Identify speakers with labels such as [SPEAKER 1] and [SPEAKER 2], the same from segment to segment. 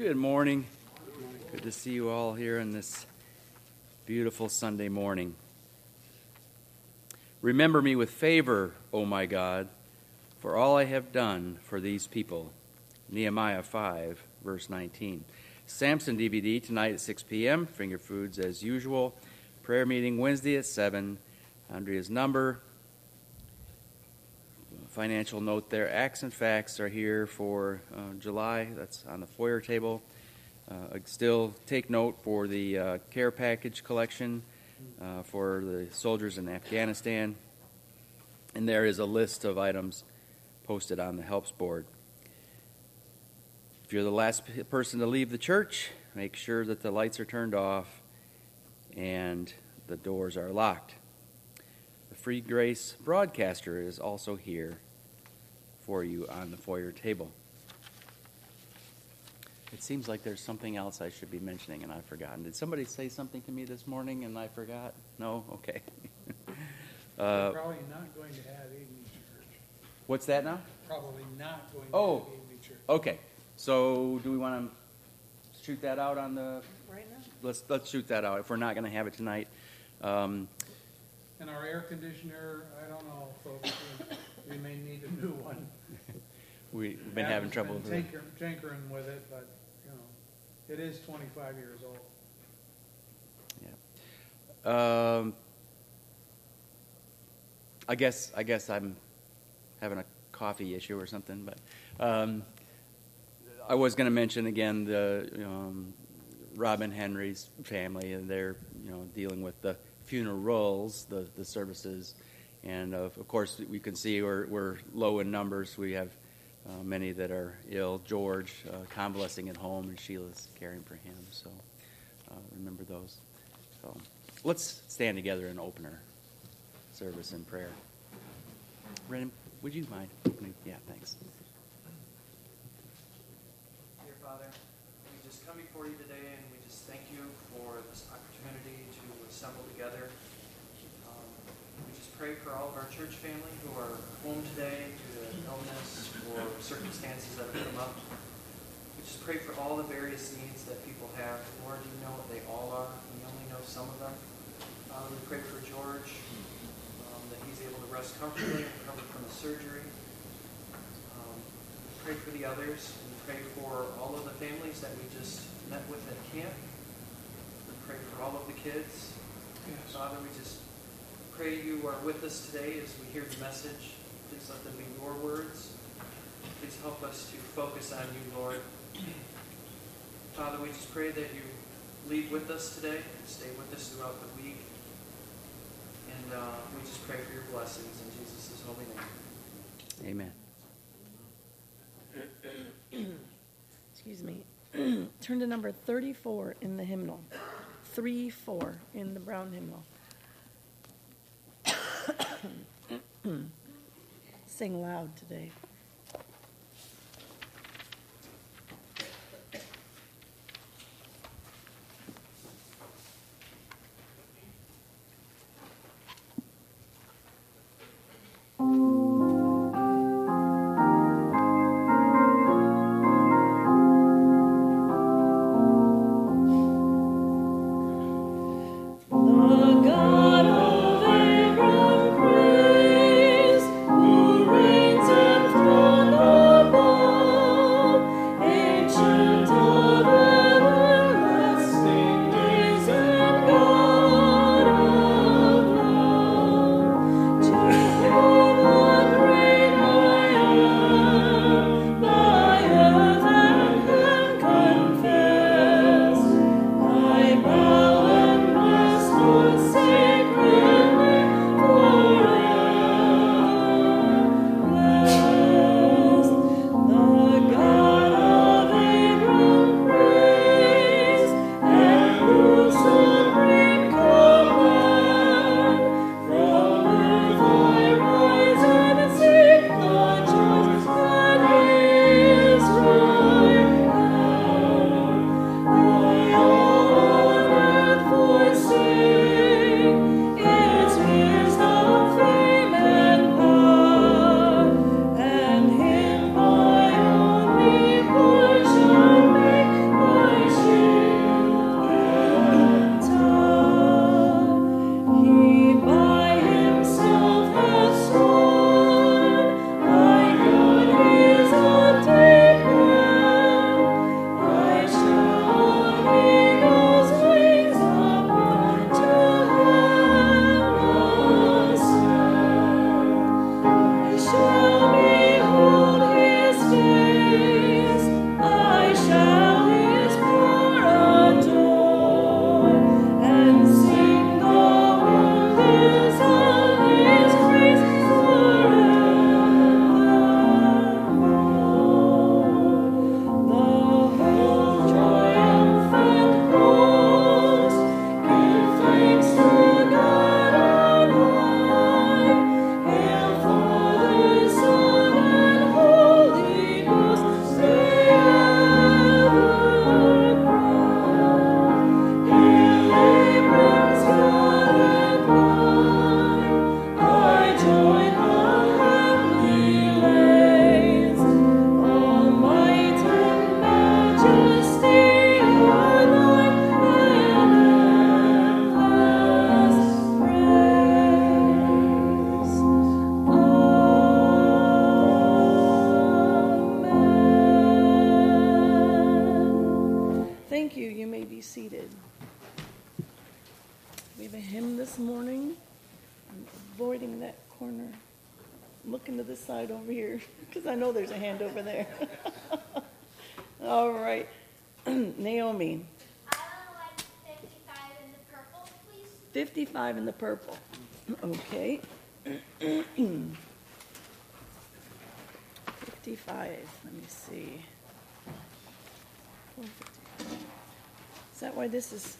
[SPEAKER 1] Good morning. Good to see you all here on this beautiful Sunday morning. Remember me with favor, O my God, for all I have done for these people. Nehemiah 5, verse 19. Samson DVD tonight at 6 p.m. Finger foods as usual. Prayer meeting Wednesday at 7. Andrea's number. Financial note there. Acts and facts are here for uh, July. That's on the foyer table. Uh, still take note for the uh, care package collection uh, for the soldiers in Afghanistan. And there is a list of items posted on the helps board. If you're the last person to leave the church, make sure that the lights are turned off and the doors are locked. The Free Grace broadcaster is also here for you on the foyer table. It seems like there's something else I should be mentioning and I've forgotten. Did somebody say something to me this morning and I forgot? No? Okay.
[SPEAKER 2] uh, probably not going to have evening church.
[SPEAKER 1] What's that now?
[SPEAKER 2] Probably not going
[SPEAKER 1] oh,
[SPEAKER 2] to have evening church.
[SPEAKER 1] Okay. So do we want to shoot that out on the
[SPEAKER 3] right now?
[SPEAKER 1] Let's let's shoot that out if we're not going to have it tonight. Um,
[SPEAKER 2] and our air conditioner, I don't know, folks. We, we may need a new one.
[SPEAKER 1] We've been having trouble
[SPEAKER 2] been tinker, tinkering with it, but you know, it is 25 years old.
[SPEAKER 1] Yeah. Um, I guess I guess I'm having a coffee issue or something, but um, I was going to mention again the um, Robin Henry's family, and they're you know dealing with the funerals, the the services, and of, of course we can see we're we're low in numbers. We have uh, many that are ill. George uh, convalescing at home, and Sheila's caring for him. So uh, remember those. So let's stand together and open our service in prayer. Brennan, would you mind opening? Yeah, thanks.
[SPEAKER 4] Dear Father, we just come before you today and we just thank you for this opportunity to assemble together. Um, we just pray for all of our church family who are home today due to illness or circumstances that have come up. We just pray for all the various needs that people have. Lord, you know what they all are. We only know some of them. Uh, we pray for George, um, that he's able to rest comfortably and recover from the surgery. Um, we pray for the others. We pray for all of the families that we just met with at camp. We pray for all of the kids. Yes. Father, we just pray you are with us today as we hear the message. Please let them be your words. Please help us to focus on you, Lord. Father, we just pray that you lead with us today and stay with us throughout the week. And uh, we just pray for your blessings in Jesus' holy
[SPEAKER 1] name.
[SPEAKER 3] Amen. Excuse me. Turn to number 34 in the hymnal. 3 4 in the brown hymnal. Sing loud today.
[SPEAKER 5] 55 in the purple.
[SPEAKER 3] Okay. 55. Let me see. Is that why this is?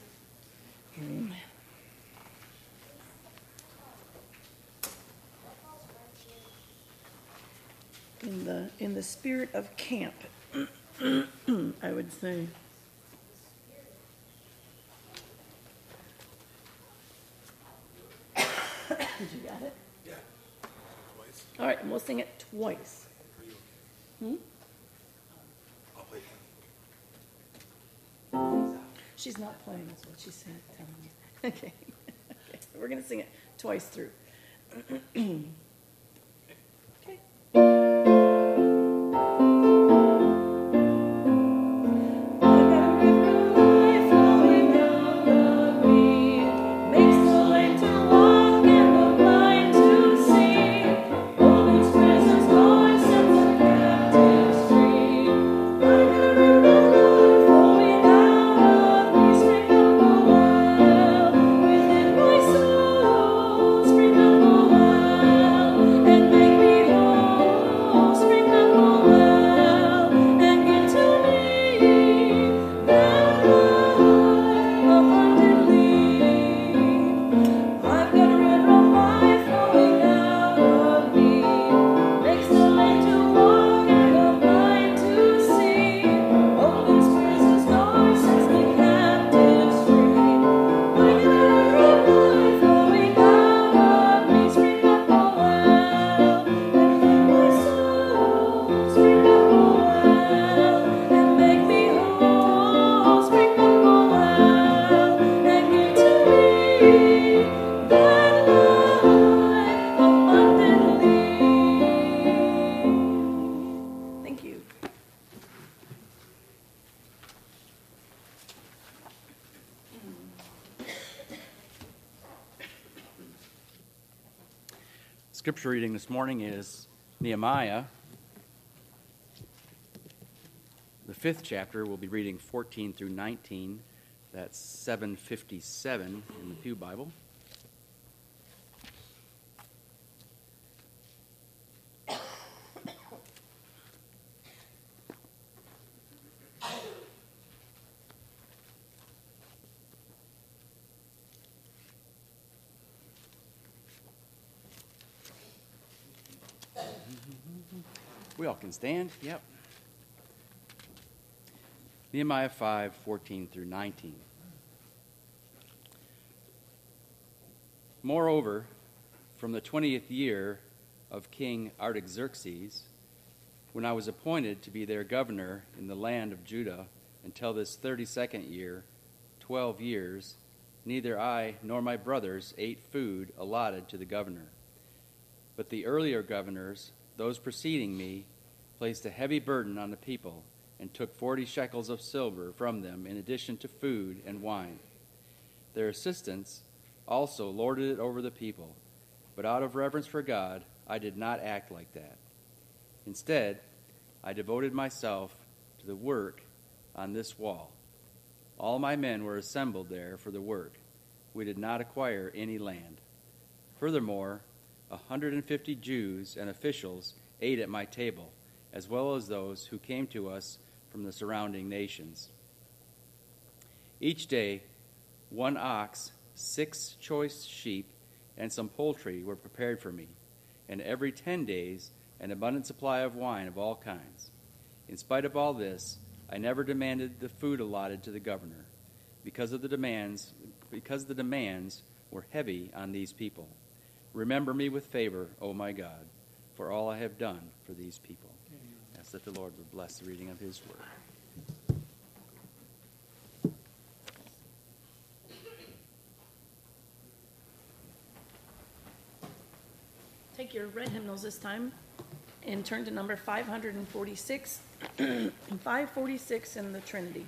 [SPEAKER 3] In the in the spirit of camp, I would say. Did you got it?
[SPEAKER 6] Yeah. Twice.
[SPEAKER 3] All right, and we'll sing it twice. Hmm? She's not playing, is what she said. Okay. okay. We're going to sing it twice through.
[SPEAKER 1] this morning is Nehemiah. The fifth chapter, we'll be reading 14 through 19. That's 757 in the Pew Bible. We all can stand. Yep. Nehemiah 5 14 through 19. Moreover, from the 20th year of King Artaxerxes, when I was appointed to be their governor in the land of Judah until this 32nd year, 12 years, neither I nor my brothers ate food allotted to the governor. But the earlier governors, those preceding me, placed a heavy burden on the people and took forty shekels of silver from them in addition to food and wine. Their assistants also lorded it over the people, but out of reverence for God, I did not act like that. Instead, I devoted myself to the work on this wall. All my men were assembled there for the work. We did not acquire any land. Furthermore, 150 Jews and officials ate at my table, as well as those who came to us from the surrounding nations. Each day, one ox, six choice sheep, and some poultry were prepared for me, and every ten days, an abundant supply of wine of all kinds. In spite of all this, I never demanded the food allotted to the governor, because of the demands, because the demands were heavy on these people. Remember me with favor, O my God, for all I have done for these people. Ask that the Lord would bless the reading of his word.
[SPEAKER 3] Take your red hymnals this time and turn to number 546. 546 in the Trinity.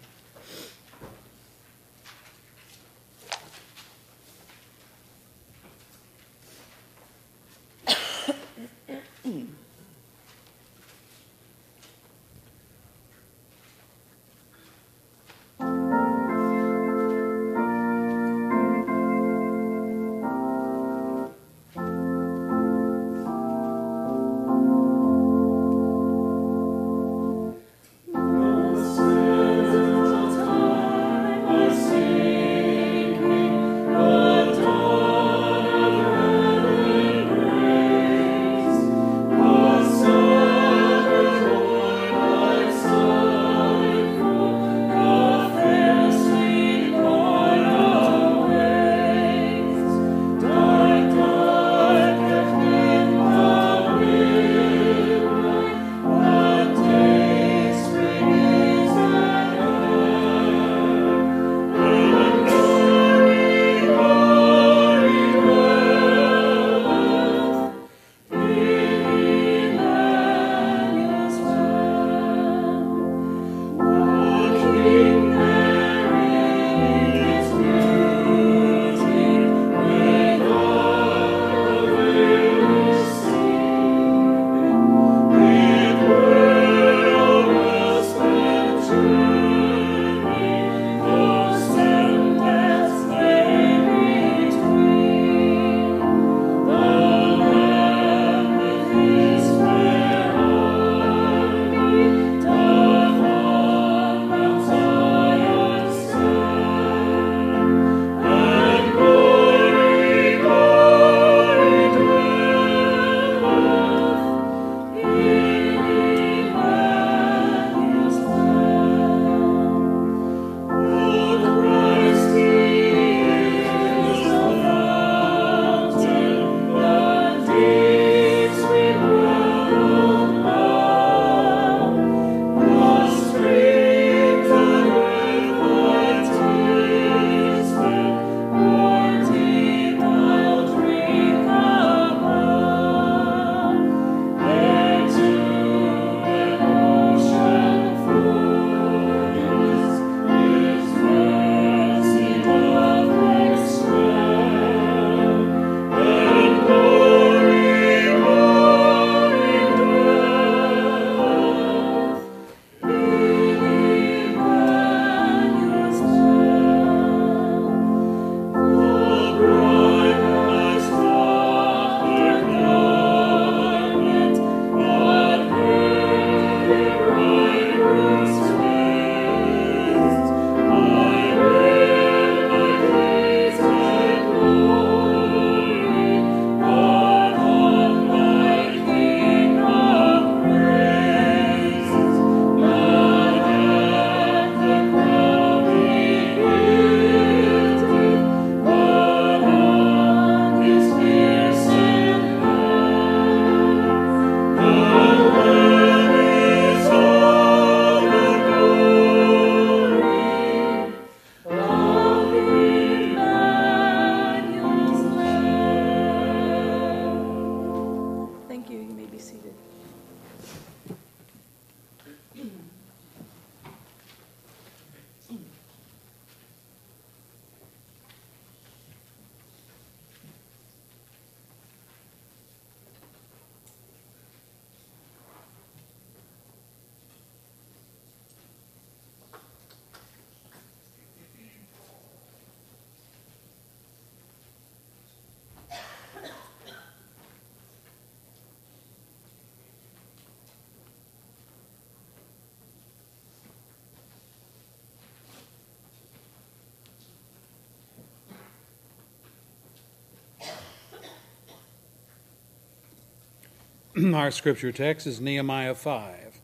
[SPEAKER 2] Our scripture text is Nehemiah 5.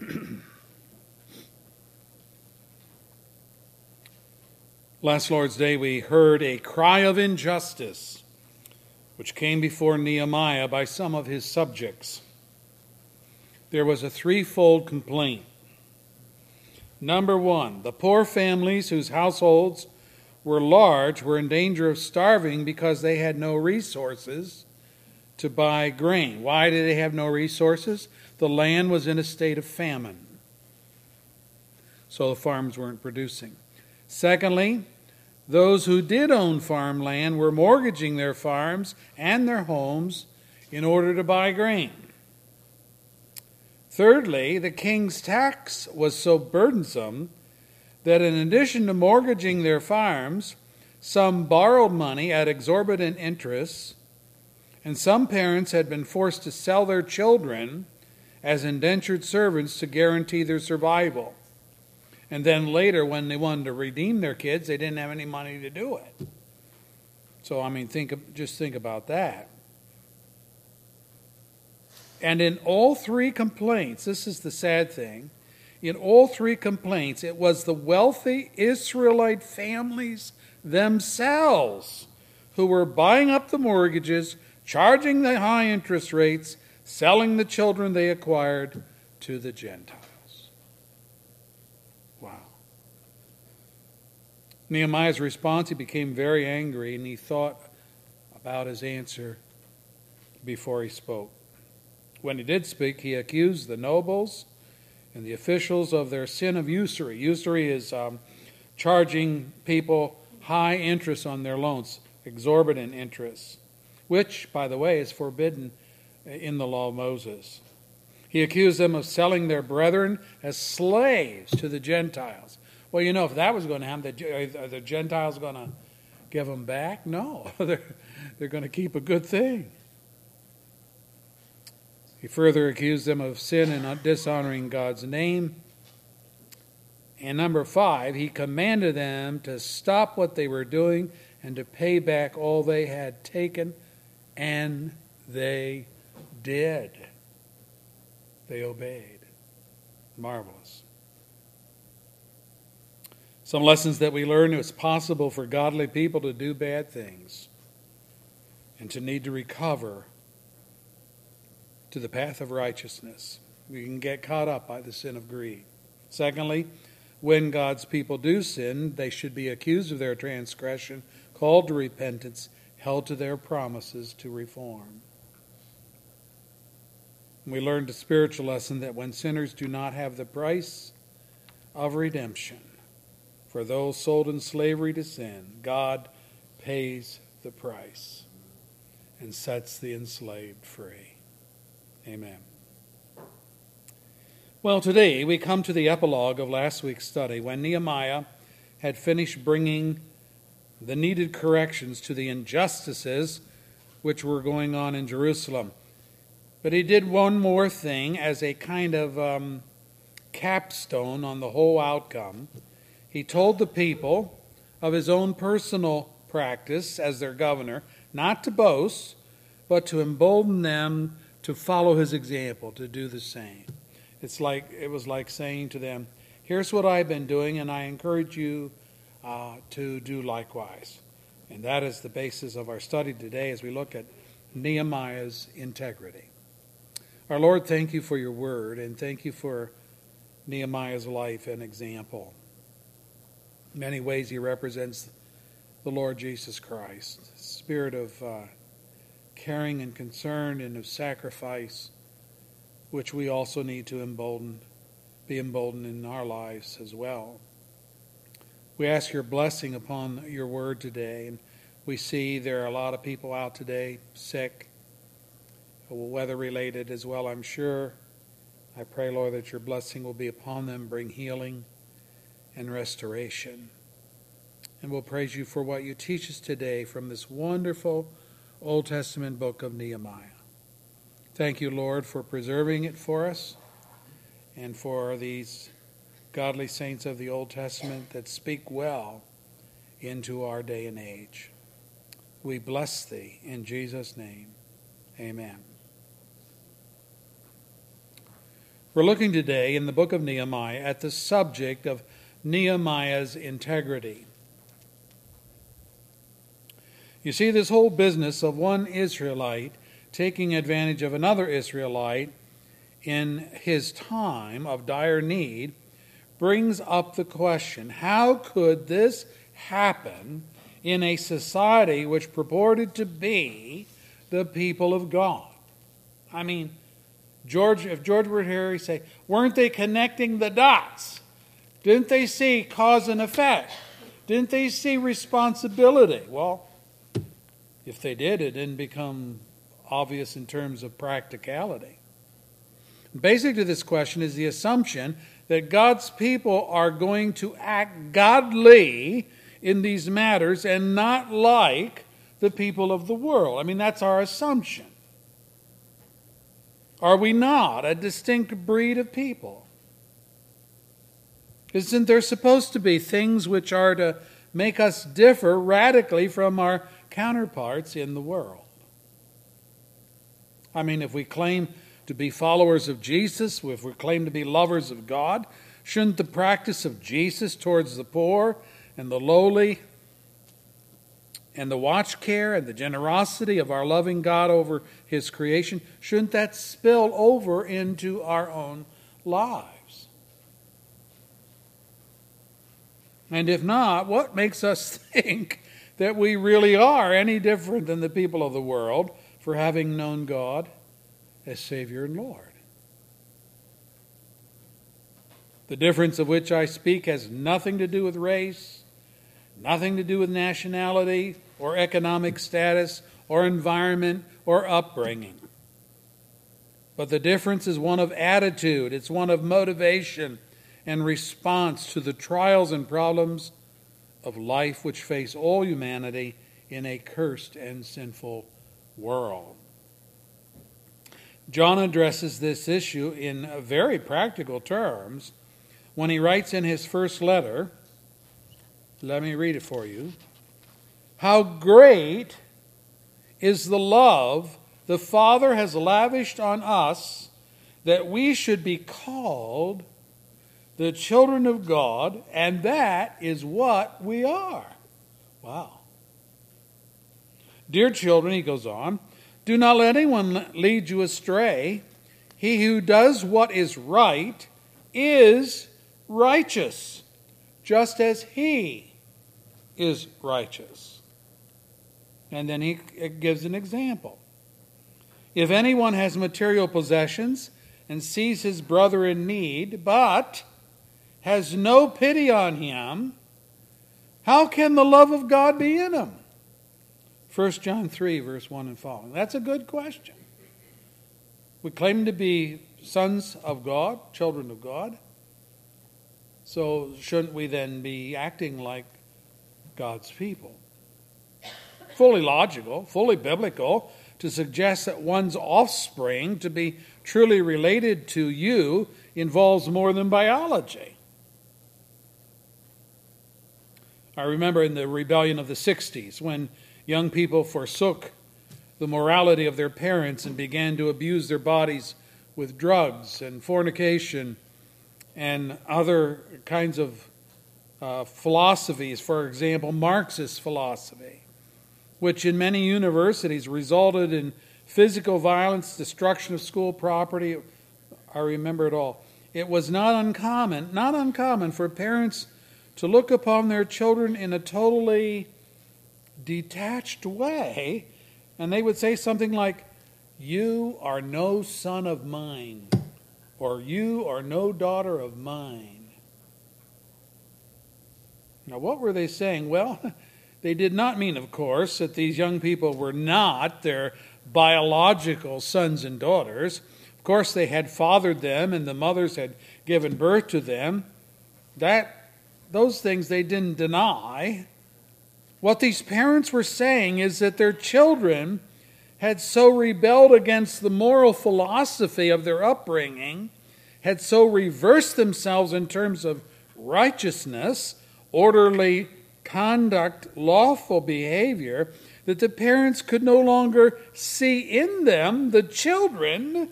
[SPEAKER 2] Last Lord's Day, we heard a cry of injustice which came before Nehemiah by some of his subjects. There was a threefold complaint. Number one, the poor families whose households were large were in danger of starving because they had no resources to buy grain. Why did they have no resources? The land was in a state of famine, so the farms weren't producing. Secondly, those who did own farmland were mortgaging their farms and their homes in order to buy grain. Thirdly, the king's tax was so burdensome that in addition to mortgaging their farms, some borrowed money at exorbitant interest, and some parents had been forced to sell their children as indentured servants to guarantee their survival. And then later, when they wanted to redeem their kids, they didn't have any money to do it. So, I mean, think just think about that. And in all three complaints, this is the sad thing, in all three complaints, it was the wealthy Israelite families themselves who were buying up the mortgages, charging the high interest rates, selling the children they acquired to the Gentiles. Wow. Nehemiah's response, he became very angry and he thought about his answer before he spoke. When he did speak, he accused the nobles and the officials of their sin of usury. Usury is um, charging people high interest on their loans, exorbitant interest, which, by the way, is forbidden in the law of Moses. He accused them of selling their brethren as slaves to the Gentiles. Well, you know, if that was going to happen, are the Gentiles going to give them back? No, they're, they're going to keep a good thing. He further accused them of sin and dishonoring God's name. And number five, he commanded them to stop what they were doing and to pay back all they had taken, and they did. They obeyed. Marvelous. Some lessons that we learn it's possible for godly people to do bad things and to need to recover to the path of righteousness. We can get caught up by the sin of greed. Secondly, when God's people do sin, they should be accused of their transgression, called to repentance, held to their promises to reform. We learned a spiritual lesson that when sinners do not have the price of redemption for those sold in slavery to sin, God pays the price and sets the enslaved free. Amen. Well, today we come to the epilogue of last week's study when Nehemiah had finished bringing the needed corrections to the injustices which were going on in Jerusalem. But he did one more thing as a kind of um, capstone on the whole outcome. He told the people of his own personal practice as their governor, not to boast, but to embolden them to follow his example, to do the same. It's like it was like saying to them, "Here's what I've been doing, and I encourage you uh, to do likewise." And that is the basis of our study today as we look at Nehemiah's integrity. Our Lord, thank you for your word, and thank you for Nehemiah's life and example. In many ways, he represents the Lord Jesus Christ, spirit of uh, caring and concern and of sacrifice, which we also need to embolden, be emboldened in our lives as well. We ask your blessing upon your word today, and we see there are a lot of people out today sick, weather related as well, I'm sure. I pray, Lord, that your blessing will be upon them, bring healing and restoration. And we'll praise you for what you teach us today from this wonderful Old Testament book of Nehemiah. Thank you, Lord, for preserving it for us and for these godly saints of the Old Testament that speak well into our day and age. We bless thee in Jesus' name. Amen. We're looking today in the book of Nehemiah at the subject of Nehemiah's integrity. You see, this whole business of one Israelite taking advantage of another Israelite in his time of dire need brings up the question how could this happen in a society which purported to be the people of God? I mean, George, if George were here, he'd say, weren't they connecting the dots? Didn't they see cause and effect? Didn't they see responsibility? Well, if they did, it didn't become obvious in terms of practicality. Basic to this question is the assumption that God's people are going to act godly in these matters and not like the people of the world. I mean, that's our assumption. Are we not a distinct breed of people? Isn't there supposed to be things which are to make us differ radically from our counterparts in the world? I mean, if we claim to be followers of Jesus, if we claim to be lovers of God, shouldn't the practice of Jesus towards the poor and the lowly and the watch care and the generosity of our loving God over his creation, shouldn't that spill over into our own lives? And if not, what makes us think that we really are any different than the people of the world for having known God as Savior and Lord? The difference of which I speak has nothing to do with race, nothing to do with nationality or economic status or environment or upbringing. But the difference is one of attitude, it's one of motivation and response to the trials and problems of life which face all humanity in a cursed and sinful world. John addresses this issue in very practical terms when he writes in his first letter. Let me read it for you. How great is the love the Father has lavished on us that we should be called the children of God, and that is what we are. Wow. Dear children, he goes on, do not let anyone lead you astray. He who does what is right is righteous, just as he is righteous. And then he gives an example. If anyone has material possessions and sees his brother in need, but has no pity on him, how can the love of God be in him? 1 John 3, verse 1 and following. That's a good question. We claim to be sons of God, children of God. So, shouldn't we then be acting like God's people? Fully logical, fully biblical to suggest that one's offspring to be truly related to you involves more than biology. I remember in the rebellion of the 60s when young people forsook the morality of their parents and began to abuse their bodies with drugs and fornication and other kinds of uh, philosophies, for example, Marxist philosophy, which in many universities resulted in physical violence, destruction of school property. I remember it all. It was not uncommon, not uncommon for parents to look upon their children in a totally detached way, and they would say something like, You are no son of mine, or You are no daughter of mine. Now, what were they saying? Well, they did not mean, of course, that these young people were not their biological sons and daughters. Of course, they had fathered them, and the mothers had given birth to them. That those things they didn't deny. What these parents were saying is that their children had so rebelled against the moral philosophy of their upbringing, had so reversed themselves in terms of righteousness, orderly conduct lawful behavior that the parents could no longer see in them the children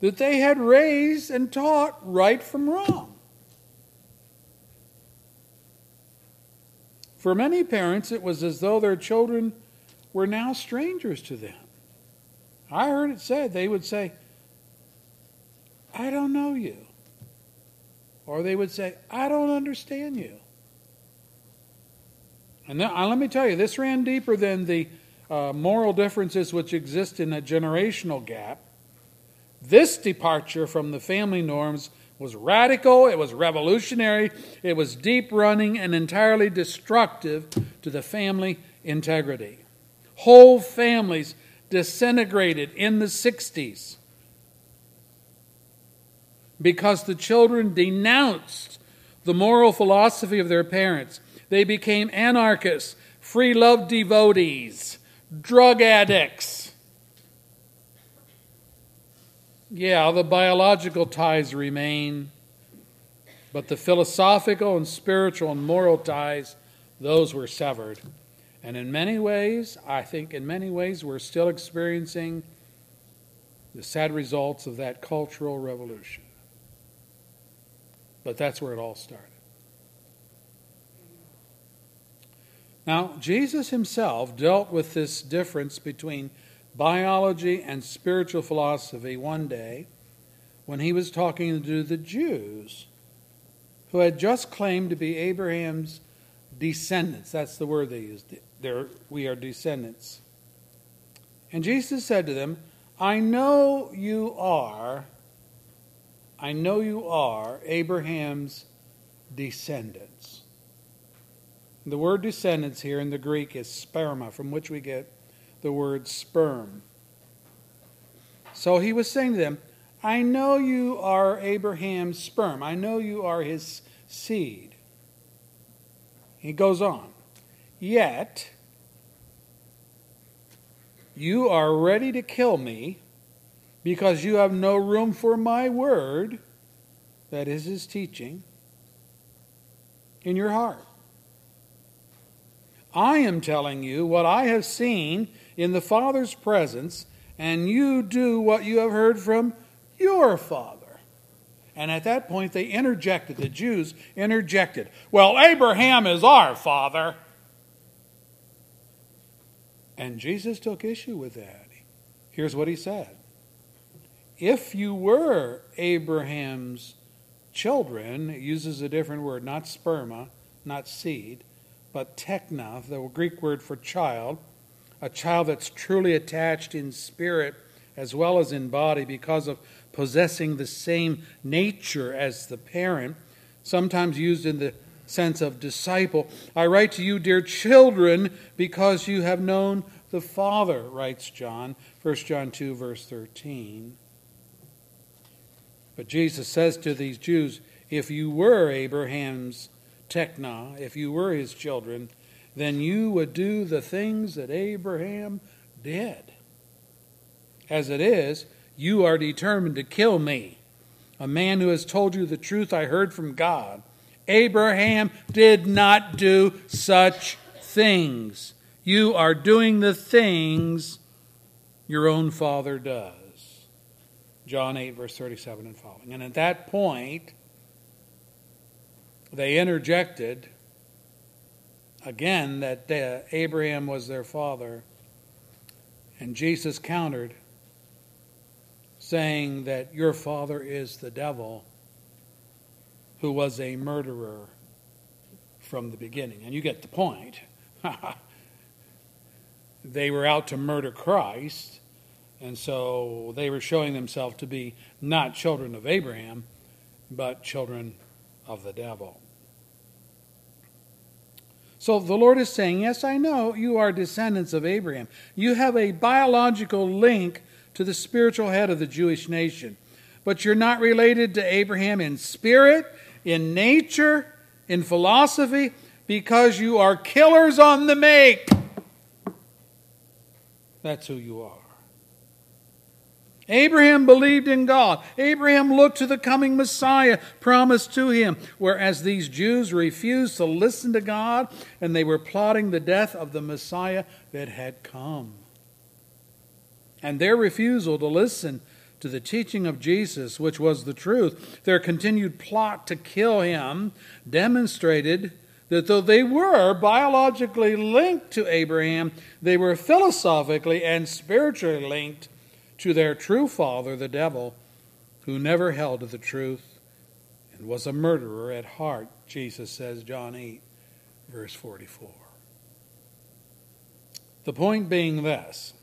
[SPEAKER 2] that they had raised and taught right from wrong. For many parents, it was as though their children were now strangers to them. I heard it said, they would say, I don't know you. Or they would say, I don't understand you. And now, let me tell you, this ran deeper than the uh, moral differences which exist in a generational gap. This departure from the family norms was radical, it was revolutionary, it was deep running, and entirely destructive to the family integrity. Whole families disintegrated in the 60s because the children denounced the moral philosophy of their parents. They became anarchists, free love devotees, drug addicts. Yeah, the biological ties remain, but the philosophical and spiritual and moral ties, those were severed. And in many ways, I think in many ways, we're still experiencing the sad results of that cultural revolution. But that's where it all started. Now, Jesus himself dealt with this difference between biology and spiritual philosophy one day when he was talking to the Jews who had just claimed to be Abraham's descendants. That's the word they used. They're, we are descendants. And Jesus said to them, I know you are, I know you are Abraham's descendants. The word descendants here in the Greek is sperma, from which we get the word sperm. So he was saying to them, I know you are Abraham's sperm. I know you are his seed. He goes on, Yet you are ready to kill me because you have no room for my word, that is his teaching, in your heart. I am telling you what I have seen in the Father's presence, and you do what you have heard from your Father. And at that point, they interjected, the Jews interjected, Well, Abraham is our father. And Jesus took issue with that. Here's what he said If you were Abraham's children, it uses a different word, not sperma, not seed, but tekna, the Greek word for child, a child that's truly attached in spirit as well as in body because of possessing the same nature as the parent, sometimes used in the sense of disciple. I write to you, dear children, because you have known the Father, writes John, 1 John 2, verse 13. But Jesus says to these Jews, if you were Abraham's tekna, if you were his children, then you would do the things that Abraham did. As it is, you are determined to kill me, a man who has told you the truth I heard from God. Abraham did not do such things. You are doing the things your own father does. John 8, verse 37 and following. And at that point, they interjected again that Abraham was their father, and Jesus countered, saying that your father is the devil, who was a murderer from the beginning. And you get the point. they were out to murder Christ, and so they were showing themselves to be not children of Abraham, but children of the devil. So the Lord is saying, Yes, I know you are descendants of Abraham. You have a biological link to the spiritual head of the Jewish nation. But you're not related to Abraham in spirit, in nature, in philosophy, because you are killers on the make. That's who you are. Abraham believed in God. Abraham looked to the coming Messiah promised to him, whereas these Jews refused to listen to God and they were plotting the death of the Messiah that had come. And their refusal to listen to the teaching of Jesus, which was the truth, their continued plot to kill him, demonstrated that though they were biologically linked to Abraham, they were philosophically and spiritually linked to their true father, the devil, who never held to the truth and was a murderer at heart, Jesus says, John 8, verse 44. The point being this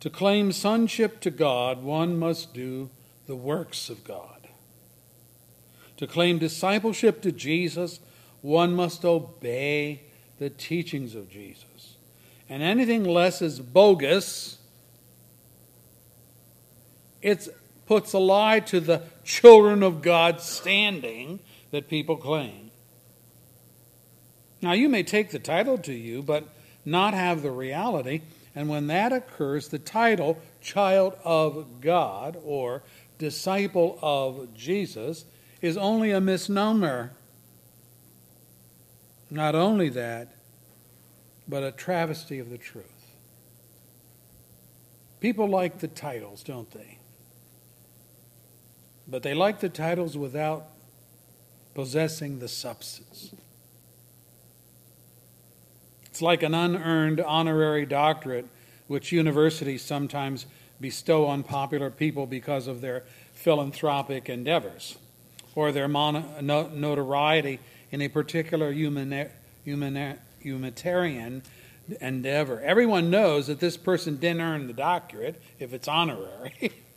[SPEAKER 2] to claim sonship to God, one must do the works of God. To claim discipleship to Jesus, one must obey the teachings of Jesus. And anything less is bogus. It puts a lie to the children of God standing that people claim. Now, you may take the title to you, but not have the reality. And when that occurs, the title, Child of God or Disciple of Jesus, is only a misnomer. Not only that, but a travesty of the truth. People like the titles, don't they? But they like the titles without possessing the substance. It's like an unearned honorary doctorate, which universities sometimes bestow on popular people because of their philanthropic endeavors or their mon- no- notoriety in a particular humani- humani- humanitarian endeavor. Everyone knows that this person didn't earn the doctorate if it's honorary.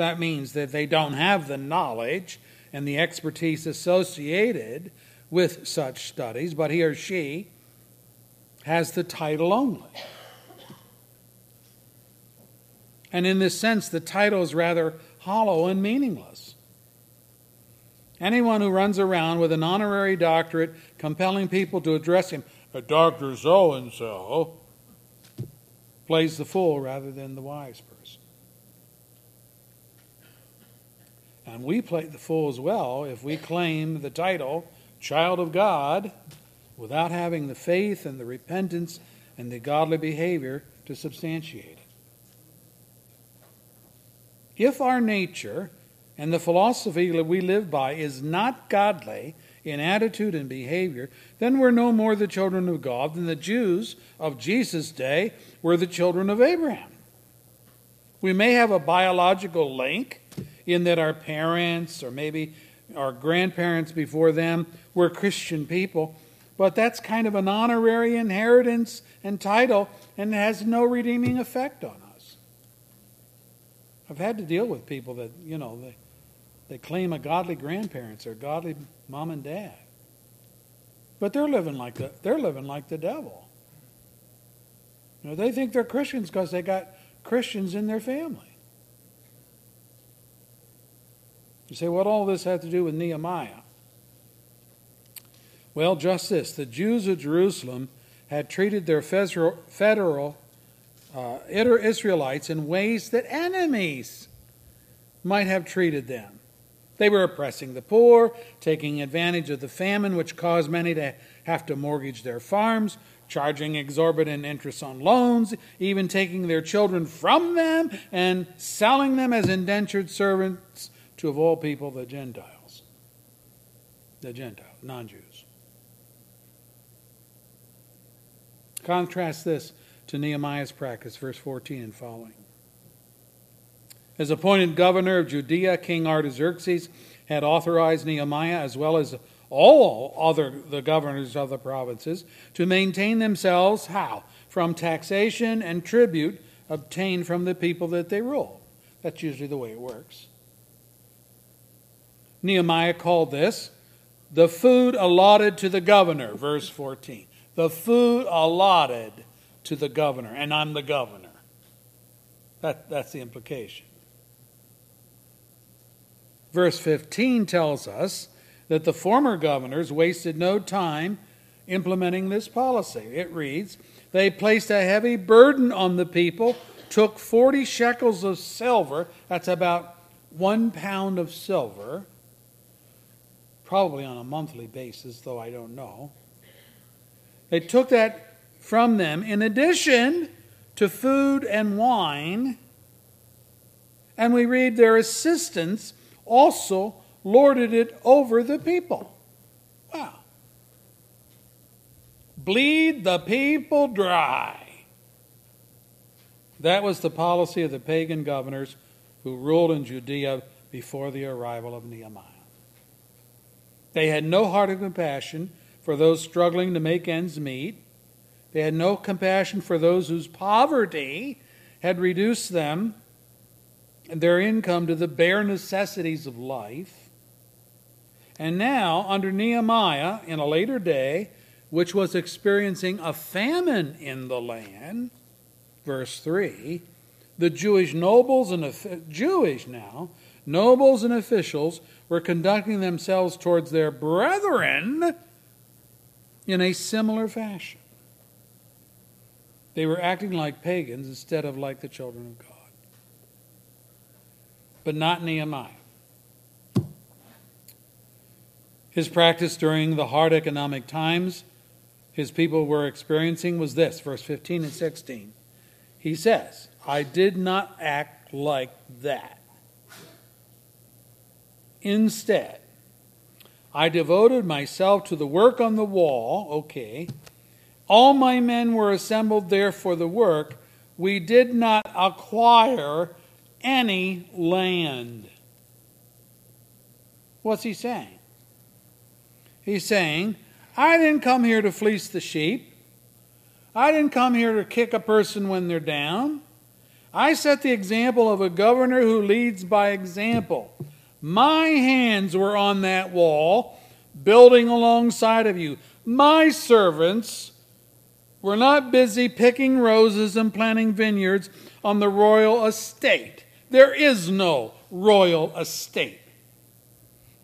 [SPEAKER 2] that means that they don't have the knowledge and the expertise associated with such studies, but he or she has the title only. And in this sense, the title is rather hollow and meaningless. Anyone who runs around with an honorary doctorate compelling people to address him, uh, a Dr. So and so, plays the fool rather than the wise person. And we play the fool as well if we claim the title child of God without having the faith and the repentance and the godly behavior to substantiate it. If our nature and the philosophy that we live by is not godly in attitude and behavior, then we're no more the children of God than the Jews of Jesus' day were the children of Abraham. We may have a biological link in that our parents or maybe our grandparents before them were Christian people, but that's kind of an honorary inheritance and title and has no redeeming effect on us. I've had to deal with people that, you know, they, they claim a godly grandparents or godly mom and dad. But they're living like the, they're living like the devil. You know, they think they're Christians because they got Christians in their family. You say, what all this have to do with Nehemiah? Well, just this the Jews of Jerusalem had treated their federal uh, Israelites in ways that enemies might have treated them. They were oppressing the poor, taking advantage of the famine, which caused many to have to mortgage their farms, charging exorbitant interest on loans, even taking their children from them and selling them as indentured servants to, of all people, the Gentiles. The Gentiles, non Jews. Contrast this to Nehemiah's practice, verse 14 and following. As appointed governor of Judea, King Artaxerxes had authorized Nehemiah, as well as all other the governors of the provinces, to maintain themselves how? From taxation and tribute obtained from the people that they rule. That's usually the way it works. Nehemiah called this the food allotted to the governor, verse 14. The food allotted to the governor, and I'm the governor. That, that's the implication. Verse 15 tells us that the former governors wasted no time implementing this policy. It reads They placed a heavy burden on the people, took 40 shekels of silver, that's about one pound of silver, probably on a monthly basis, though I don't know. They took that from them in addition to food and wine. And we read their assistants also lorded it over the people. Wow. Bleed the people dry. That was the policy of the pagan governors who ruled in Judea before the arrival of Nehemiah. They had no heart of compassion for those struggling to make ends meet. They had no compassion for those whose poverty had reduced them and their income to the bare necessities of life. And now, under Nehemiah, in a later day, which was experiencing a famine in the land, verse 3, the Jewish nobles and Jewish now, nobles and officials were conducting themselves towards their brethren in a similar fashion. They were acting like pagans instead of like the children of God. But not Nehemiah. His practice during the hard economic times his people were experiencing was this verse 15 and 16. He says, I did not act like that. Instead, I devoted myself to the work on the wall. Okay. All my men were assembled there for the work. We did not acquire any land. What's he saying? He's saying, I didn't come here to fleece the sheep. I didn't come here to kick a person when they're down. I set the example of a governor who leads by example. My hands were on that wall, building alongside of you. My servants were not busy picking roses and planting vineyards on the royal estate. There is no royal estate.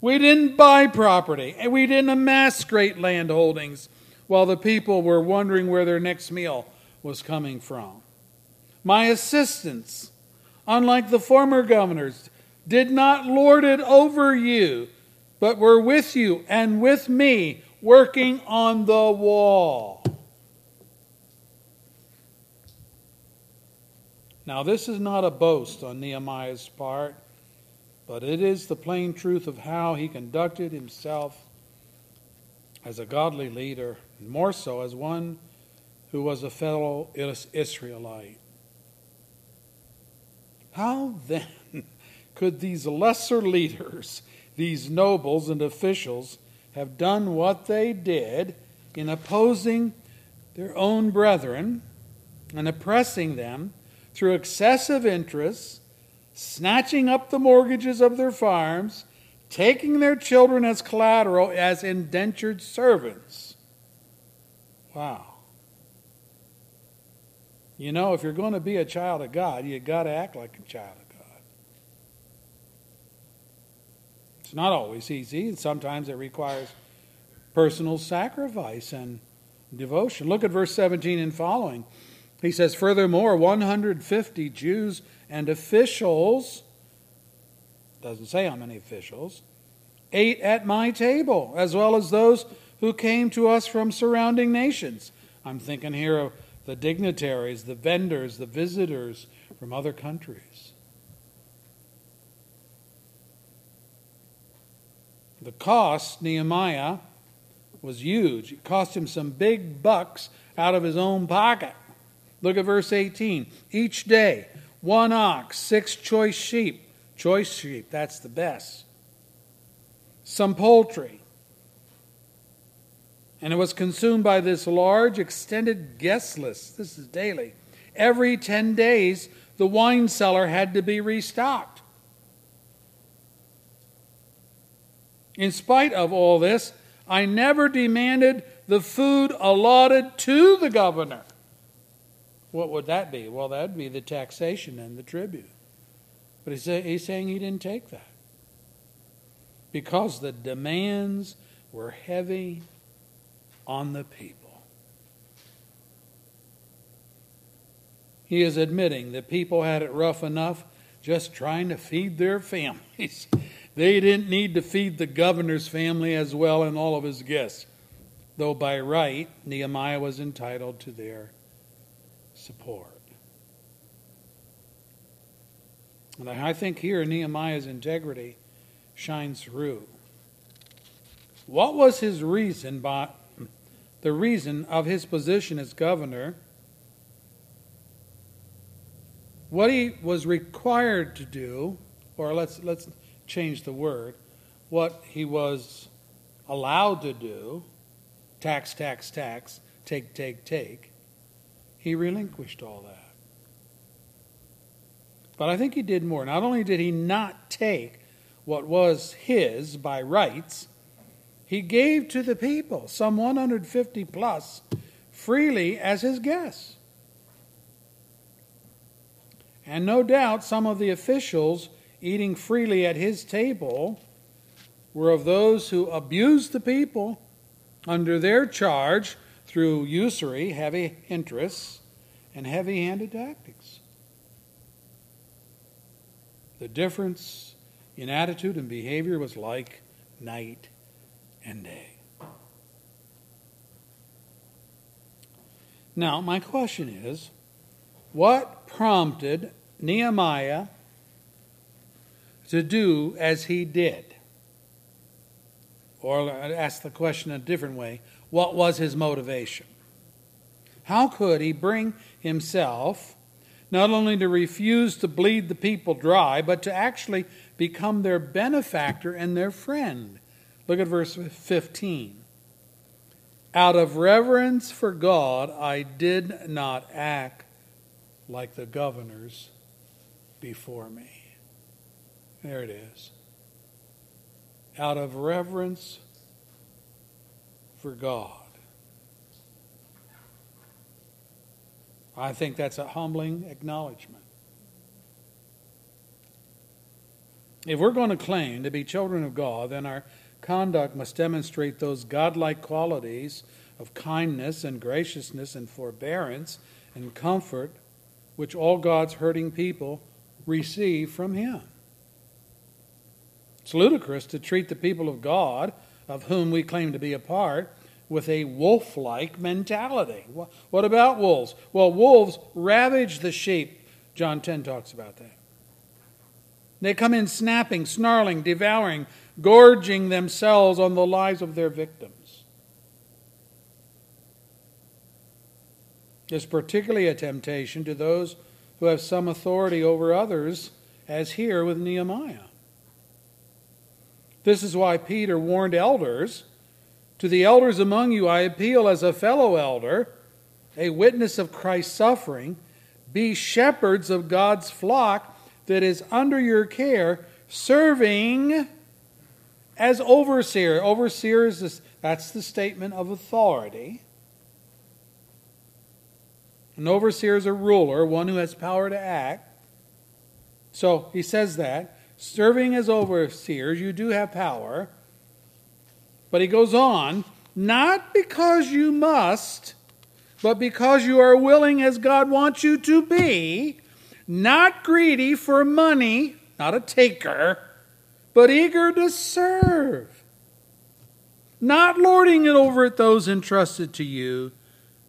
[SPEAKER 2] We didn't buy property, and we didn't amass great land holdings while the people were wondering where their next meal was coming from. My assistants, unlike the former governors, did not lord it over you, but were with you and with me working on the wall. Now, this is not a boast on Nehemiah's part, but it is the plain truth of how he conducted himself as a godly leader, and more so as one who was a fellow Israelite. How then could these lesser leaders, these nobles and officials, have done what they did in opposing their own brethren and oppressing them through excessive interest, snatching up the mortgages of their farms, taking their children as collateral as indentured servants. Wow. You know, if you're going to be a child of God, you've got to act like a child of God. It's not always easy, and sometimes it requires personal sacrifice and devotion. Look at verse 17 and following. He says, Furthermore, 150 Jews and officials, doesn't say how many officials, ate at my table, as well as those who came to us from surrounding nations. I'm thinking here of the dignitaries, the vendors, the visitors from other countries. The cost, Nehemiah, was huge. It cost him some big bucks out of his own pocket. Look at verse 18. Each day, one ox, six choice sheep. Choice sheep, that's the best. Some poultry. And it was consumed by this large, extended guest list. This is daily. Every 10 days, the wine cellar had to be restocked. In spite of all this, I never demanded the food allotted to the governor. What would that be? Well, that would be the taxation and the tribute. But he's, he's saying he didn't take that because the demands were heavy on the people. he is admitting that people had it rough enough just trying to feed their families. They didn't need to feed the governor's family as well and all of his guests, though by right Nehemiah was entitled to their support. And I think here Nehemiah's integrity shines through. What was his reason by the reason of his position as governor? What he was required to do, or let's let's change the word, what he was allowed to do, tax, tax, tax, take, take, take, he relinquished all that. But I think he did more. Not only did he not take what was his by rights, he gave to the people, some 150 plus, freely as his guests. And no doubt some of the officials eating freely at his table were of those who abused the people under their charge through usury, heavy interests, and heavy handed tactics. The difference in attitude and behavior was like night and day. Now, my question is what prompted Nehemiah to do as he did? Or ask the question a different way what was his motivation? How could he bring himself not only to refuse to bleed the people dry, but to actually become their benefactor and their friend? Look at verse 15. Out of reverence for God, I did not act like the governors before me. There it is. Out of reverence for God. I think that's a humbling acknowledgement. If we're going to claim to be children of God, then our conduct must demonstrate those godlike qualities of kindness and graciousness and forbearance and comfort which all God's hurting people receive from Him. It's ludicrous to treat the people of God, of whom we claim to be a part, with a wolf like mentality. What about wolves? Well, wolves ravage the sheep. John 10 talks about that. They come in snapping, snarling, devouring, gorging themselves on the lives of their victims. It's particularly a temptation to those who have some authority over others, as here with Nehemiah. This is why Peter warned elders To the elders among you, I appeal as a fellow elder, a witness of Christ's suffering, be shepherds of God's flock that is under your care, serving as overseer. Overseer is this, that's the statement of authority. An overseer is a ruler, one who has power to act. So he says that. Serving as overseers, you do have power. But he goes on, not because you must, but because you are willing as God wants you to be, not greedy for money, not a taker, but eager to serve, not lording it over at those entrusted to you,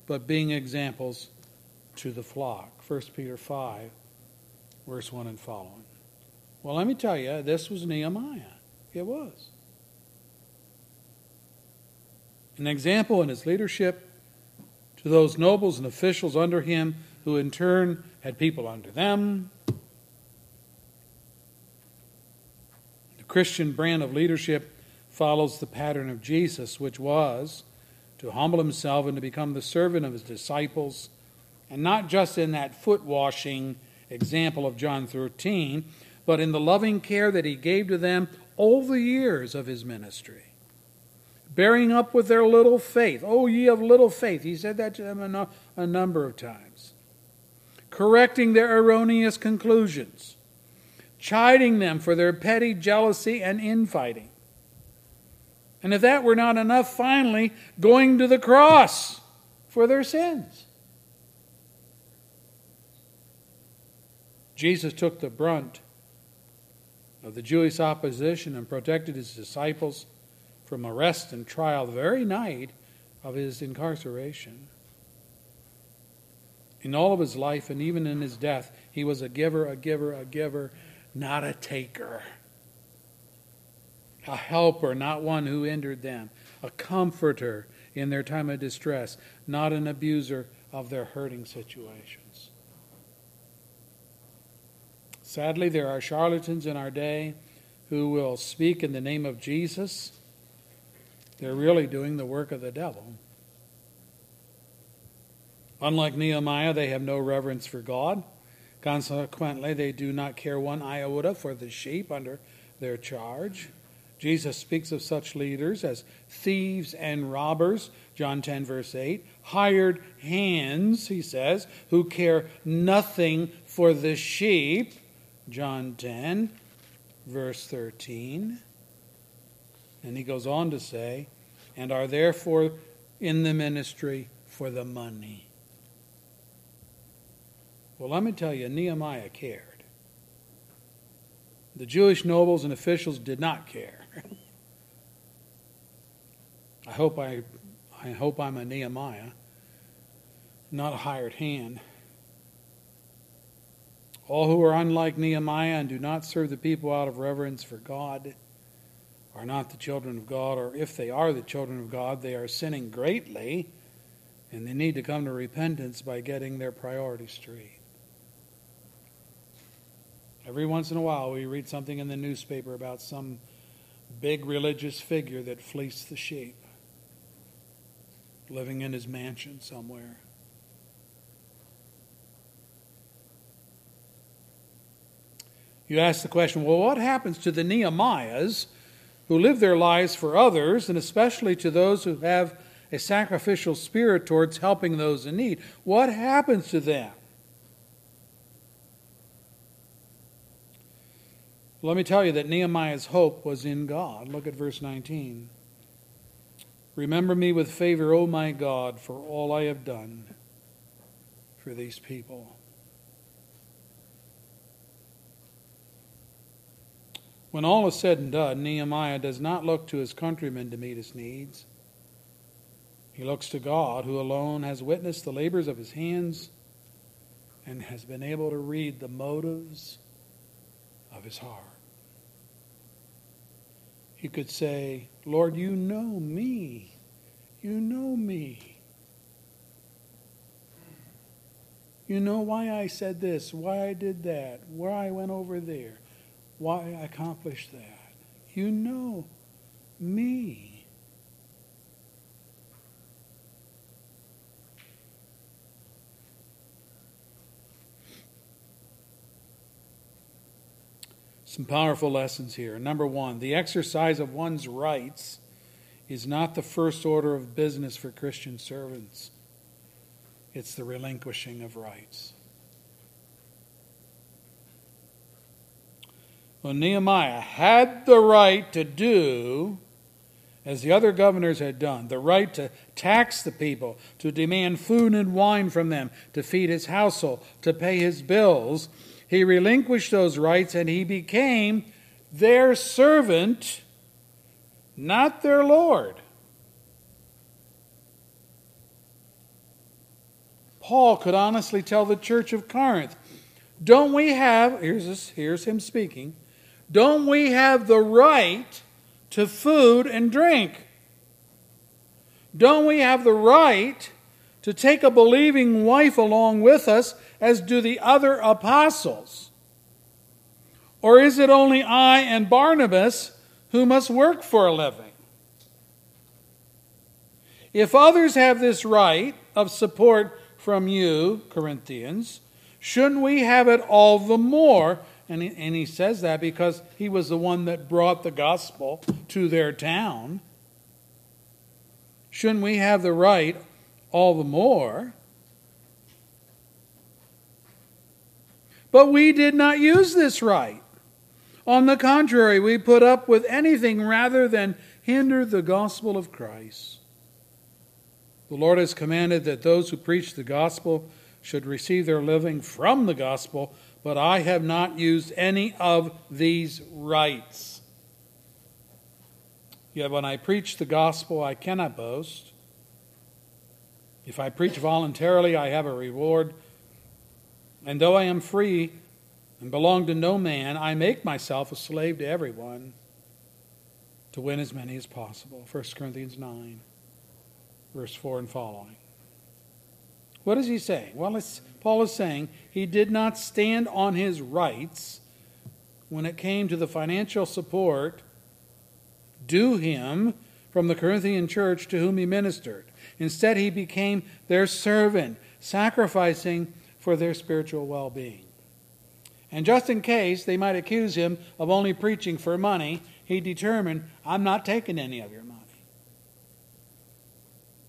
[SPEAKER 2] but being examples to the flock. 1 Peter 5, verse 1 and following. Well, let me tell you, this was Nehemiah. It was. An example in his leadership to those nobles and officials under him, who in turn had people under them. The Christian brand of leadership follows the pattern of Jesus, which was to humble himself and to become the servant of his disciples, and not just in that foot washing example of John 13, but in the loving care that he gave to them all the years of his ministry bearing up with their little faith. Oh, ye of little faith. He said that to them a, number of times. Correcting their erroneous conclusions, chiding them for their petty jealousy and infighting. And if that were not enough, finally, going to the cross for their sins. Jesus took the brunt of the Jewish opposition and protected his disciples from arrest and trial the very night of his incarceration. In all of his life and even in his death, he was a giver, a giver, a giver, not a taker. A helper, not one who hindered them. A comforter in their time of distress, not an abuser of their hurting situations. Sadly, there are charlatans in our day who will speak in the name of Jesus. They're really doing the work of the devil. Unlike Nehemiah, they have no reverence for God. Consequently, they do not care one iota for the sheep under their charge. Jesus speaks of such leaders as thieves and robbers, John 10, verse 8, hired hands, he says, who care nothing for the sheep, John 10, verse 13. And he goes on to say, and are therefore in the ministry for the money. Well, let me tell you, Nehemiah cared. The Jewish nobles and officials did not care. I hope I, I hope I'm a Nehemiah, not a hired hand. All who are unlike Nehemiah and do not serve the people out of reverence for God are not the children of God, or if they are the children of God, they are sinning greatly, and they need to come to repentance by getting their priorities straight. Every once in a while, we read something in the newspaper about some big religious figure that fleeced the sheep, living in his mansion somewhere. You ask the question well, what happens to the Nehemiahs who live their lives for others, and especially to those who have a sacrificial spirit towards helping those in need? What happens to them? Let me tell you that Nehemiah's hope was in God. Look at verse 19. Remember me with favor, O my God, for all I have done for these people. When all is said and done, Nehemiah does not look to his countrymen to meet his needs. He looks to God, who alone has witnessed the labors of his hands and has been able to read the motives of his heart. He could say, Lord, you know me. You know me. You know why I said this, why I did that, where I went over there, why I accomplished that. You know me. Some powerful lessons here. Number one, the exercise of one's rights is not the first order of business for Christian servants, it's the relinquishing of rights. Well, Nehemiah had the right to do as the other governors had done the right to tax the people, to demand food and wine from them, to feed his household, to pay his bills. He relinquished those rights and he became their servant, not their Lord. Paul could honestly tell the church of Corinth, don't we have, here's, this, here's him speaking, don't we have the right to food and drink? Don't we have the right to take a believing wife along with us, as do the other apostles? Or is it only I and Barnabas who must work for a living? If others have this right of support from you, Corinthians, shouldn't we have it all the more? And he, and he says that because he was the one that brought the gospel to their town. Shouldn't we have the right all the more? But we did not use this right. On the contrary, we put up with anything rather than hinder the gospel of Christ. The Lord has commanded that those who preach the gospel should receive their living from the gospel but I have not used any of these rights. Yet when I preach the gospel, I cannot boast. If I preach voluntarily, I have a reward. And though I am free and belong to no man, I make myself a slave to everyone to win as many as possible. 1 Corinthians 9, verse 4 and following. What is he saying? Well, Paul is saying he did not stand on his rights when it came to the financial support due him from the Corinthian church to whom he ministered. Instead, he became their servant, sacrificing for their spiritual well being. And just in case they might accuse him of only preaching for money, he determined, I'm not taking any of your money.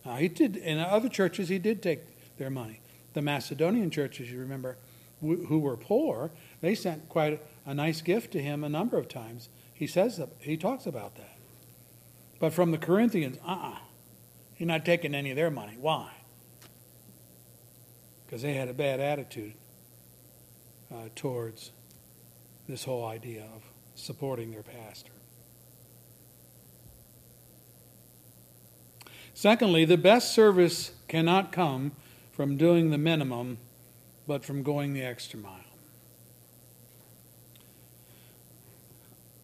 [SPEAKER 2] Now, he did, in other churches, he did take their money. The Macedonian churches, you remember, who were poor, they sent quite a nice gift to him a number of times. He says he talks about that. But from the Corinthians, uh uh-uh. uh, he's not taking any of their money. Why? Because they had a bad attitude uh, towards this whole idea of supporting their pastor. Secondly, the best service cannot come from doing the minimum, but from going the extra mile.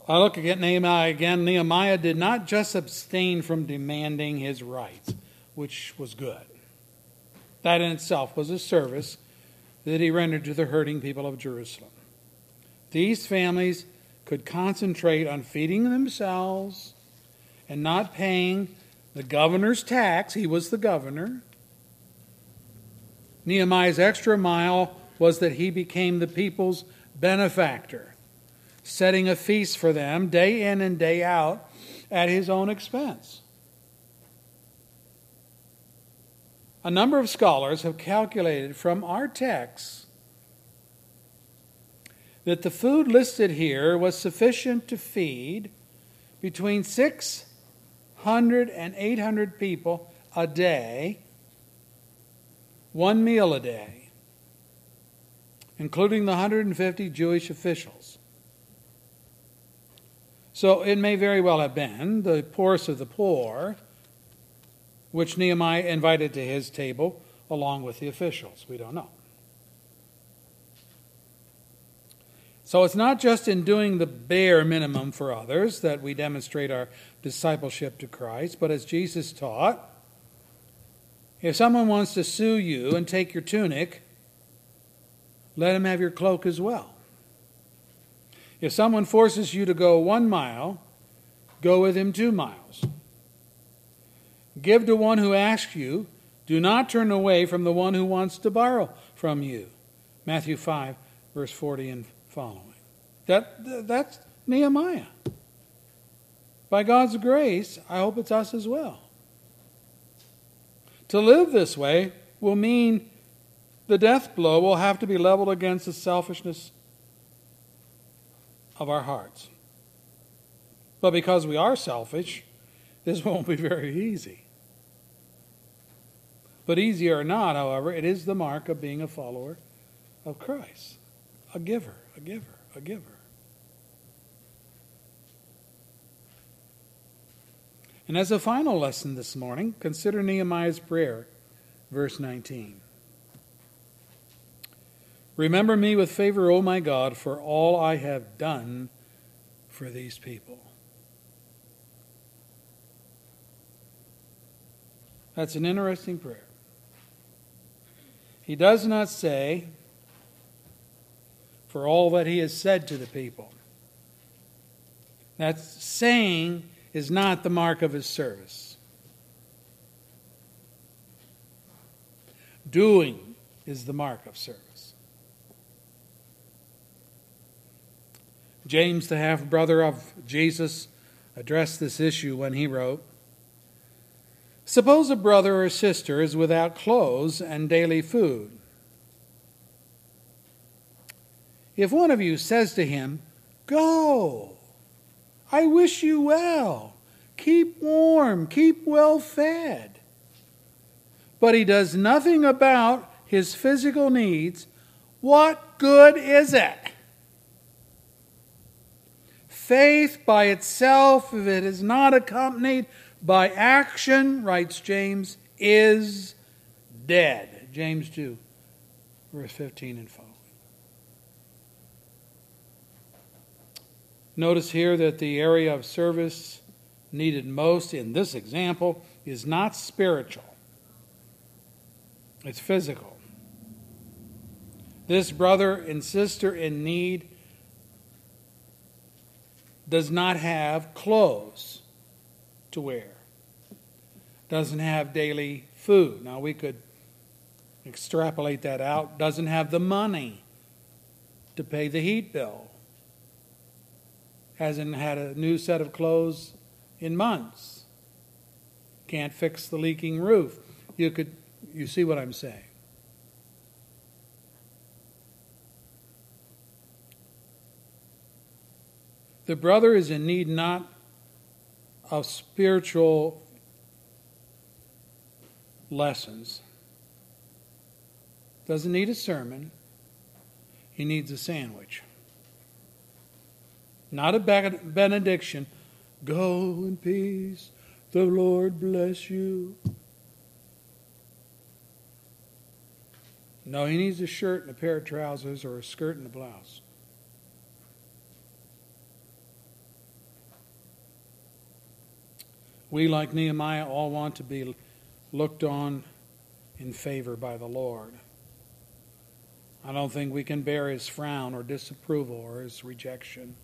[SPEAKER 2] I look at Nehemiah again. Nehemiah did not just abstain from demanding his rights, which was good. That in itself was a service that he rendered to the hurting people of Jerusalem. These families could concentrate on feeding themselves and not paying the governor's tax. He was the governor. Nehemiah's extra mile was that he became the people's benefactor, setting a feast for them day in and day out at his own expense. A number of scholars have calculated from our text that the food listed here was sufficient to feed between 600 and 800 people a day, one meal a day, including the 150 Jewish officials. So it may very well have been the poorest of the poor which Nehemiah invited to his table along with the officials. We don't know. So it's not just in doing the bare minimum for others that we demonstrate our discipleship to Christ, but as Jesus taught, if someone wants to sue you and take your tunic, let him have your cloak as well. If someone forces you to go one mile, go with him two miles. Give to one who asks you. Do not turn away from the one who wants to borrow from you. Matthew 5, verse 40 and following. That, that's Nehemiah. By God's grace, I hope it's us as well. To live this way will mean the death blow will have to be leveled against the selfishness of our hearts. But because we are selfish, this won't be very easy. But easy or not, however, it is the mark of being a follower of Christ. A giver, a giver, a giver. And as a final lesson this morning, consider Nehemiah's prayer, verse 19. Remember me with favor, O my God, for all I have done for these people. That's an interesting prayer. He does not say, for all that he has said to the people. That's saying is not the mark of his service. Doing is the mark of service. James, the half brother of Jesus, addressed this issue when he wrote Suppose a brother or sister is without clothes and daily food. If one of you says to him, Go, I wish you well, keep warm, keep well fed, but he does nothing about his physical needs, what good is it? Faith by itself, if it is not accompanied by action, writes James, is dead. James 2, verse 15 and following. Notice here that the area of service needed most in this example is not spiritual, it's physical. This brother and sister in need does not have clothes to wear, doesn't have daily food. Now, we could extrapolate that out, doesn't have the money to pay the heat bill, hasn't had a new set of clothes in months, can't fix the leaking roof. You could, you see what I'm saying. The brother is in need not of spiritual lessons, doesn't need a sermon, he needs a sandwich. Not a benediction. Go in peace, the Lord bless you. No, he needs a shirt and a pair of trousers or a skirt and a blouse. We, like Nehemiah, all want to be looked on in favor by the Lord. I don't think we can bear his frown or disapproval or his rejection.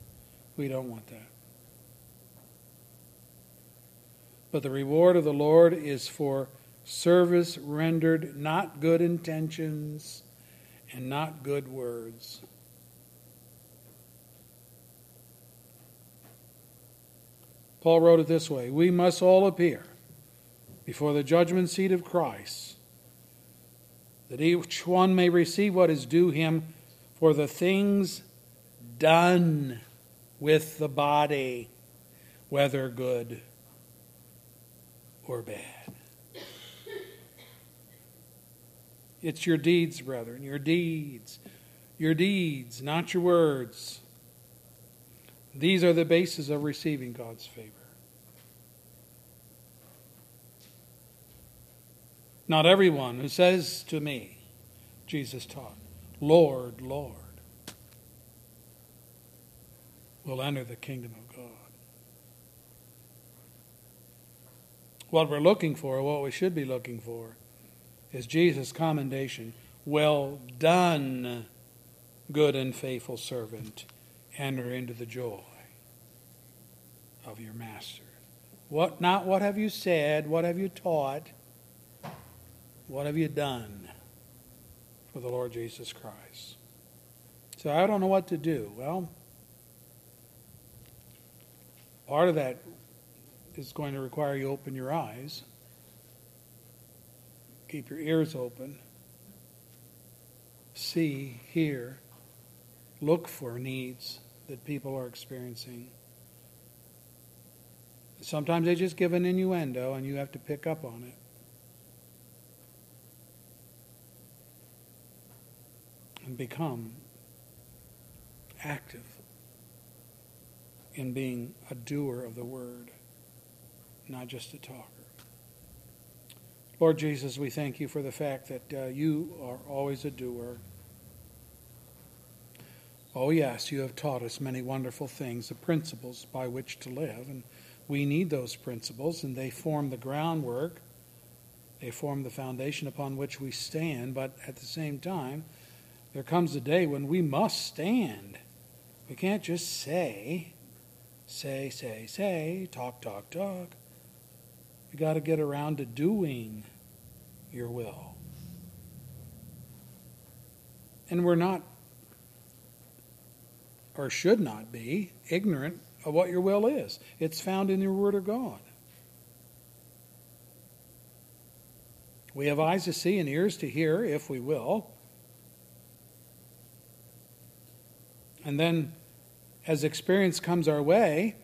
[SPEAKER 2] We don't want that. But the reward of the Lord is for service rendered not good intentions and not good words. Paul wrote it this way We must all appear before the judgment seat of Christ, that each one may receive what is due him for the things done with the body, whether good or bad. It's your deeds, brethren, your deeds. Your deeds, not your words. These are the basis of receiving God's favor. Not everyone who says to me, Jesus taught, Lord, Lord, will enter the kingdom of God. What we're looking for, what we should be looking for, is Jesus' commendation. Well done, good and faithful servant enter into the joy of your master. What not what have you said, what have you taught, what have you done for the Lord Jesus Christ? So I don't know what to do. Well, part of that is going to require you open your eyes, keep your ears open, see, hear, look for needs that people are experiencing. Sometimes they just give an innuendo and you have to pick up on it. And become active in being a doer of the word, not just a talker. Lord Jesus, we thank you for the fact that uh, you are always a doer. Oh, yes, you have taught us many wonderful things, the principles by which to live. And we need those principles, and they form the groundwork, they form the foundation upon which we stand. But at the same time, there comes a day when we must stand. We can't just say, say, say, say, talk, talk, talk. You got to get around to doing your will. And we're not or should not be ignorant of what your will is. It's found in your Word of God. We have eyes to see and ears to hear, if we will. And then, as experience comes our way,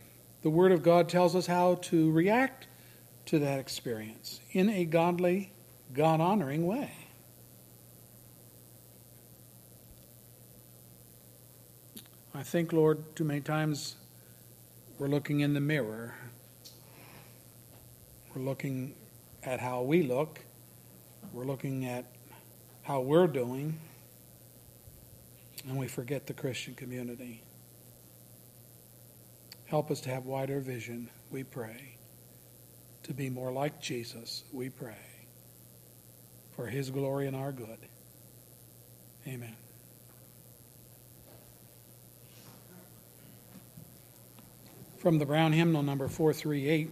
[SPEAKER 2] the Word of God tells us how to react to that experience in a godly, God honoring way.
[SPEAKER 3] I think, Lord, too many times we're looking in the mirror. We're looking at how we look. We're looking at how we're doing. And we forget the Christian community. Help us to have wider vision, we pray. To be more like Jesus, we pray. For his glory and our good. Amen. From the Brown hymnal number 438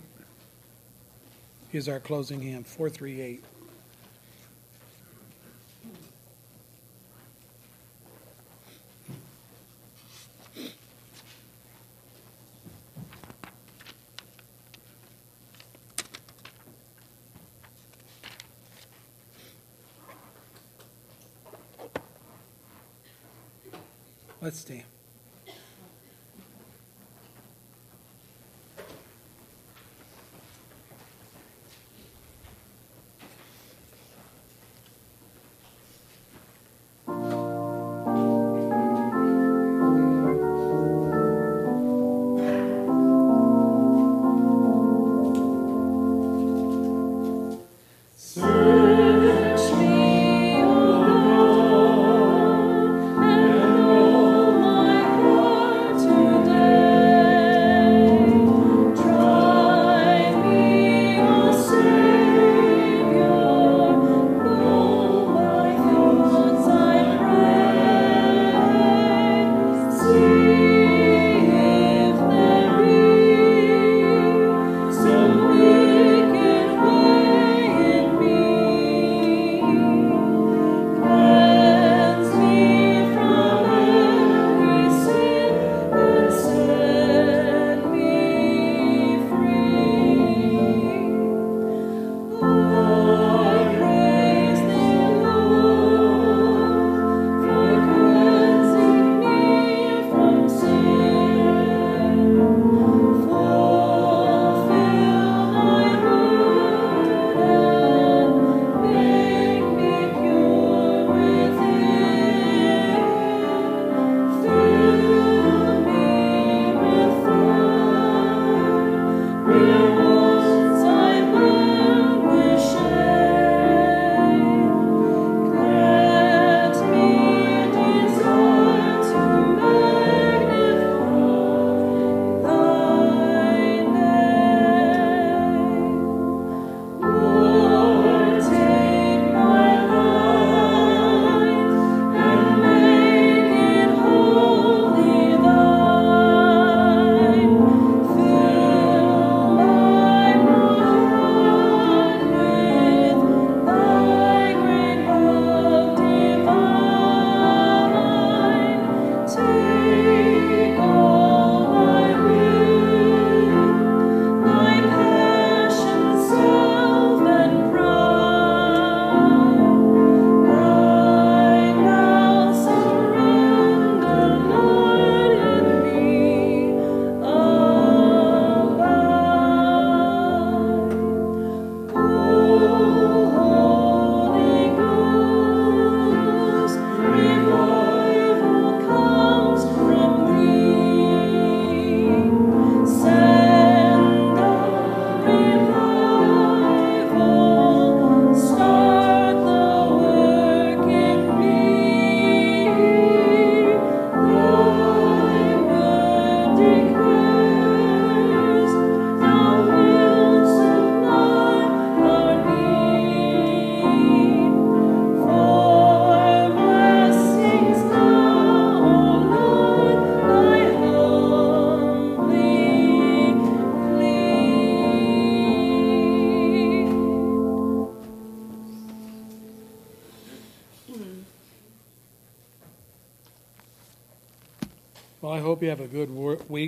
[SPEAKER 3] is our closing hymn 438. Let's stand.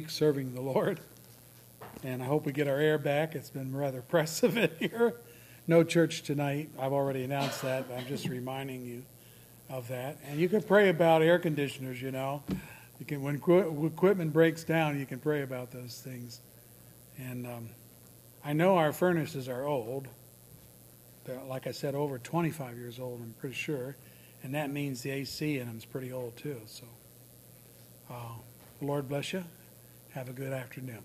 [SPEAKER 3] Week serving the Lord. And I hope we get our air back. It's been rather oppressive in here. No church tonight. I've already announced that. but I'm just reminding you of that. And you can pray about air conditioners, you know. You can when equipment breaks down, you can pray about those things. And um, I know our furnaces are old. They're, like I said, over 25 years old, I'm pretty sure. And that means the AC in them is pretty old, too. So uh,
[SPEAKER 2] Lord bless you. Have a good afternoon.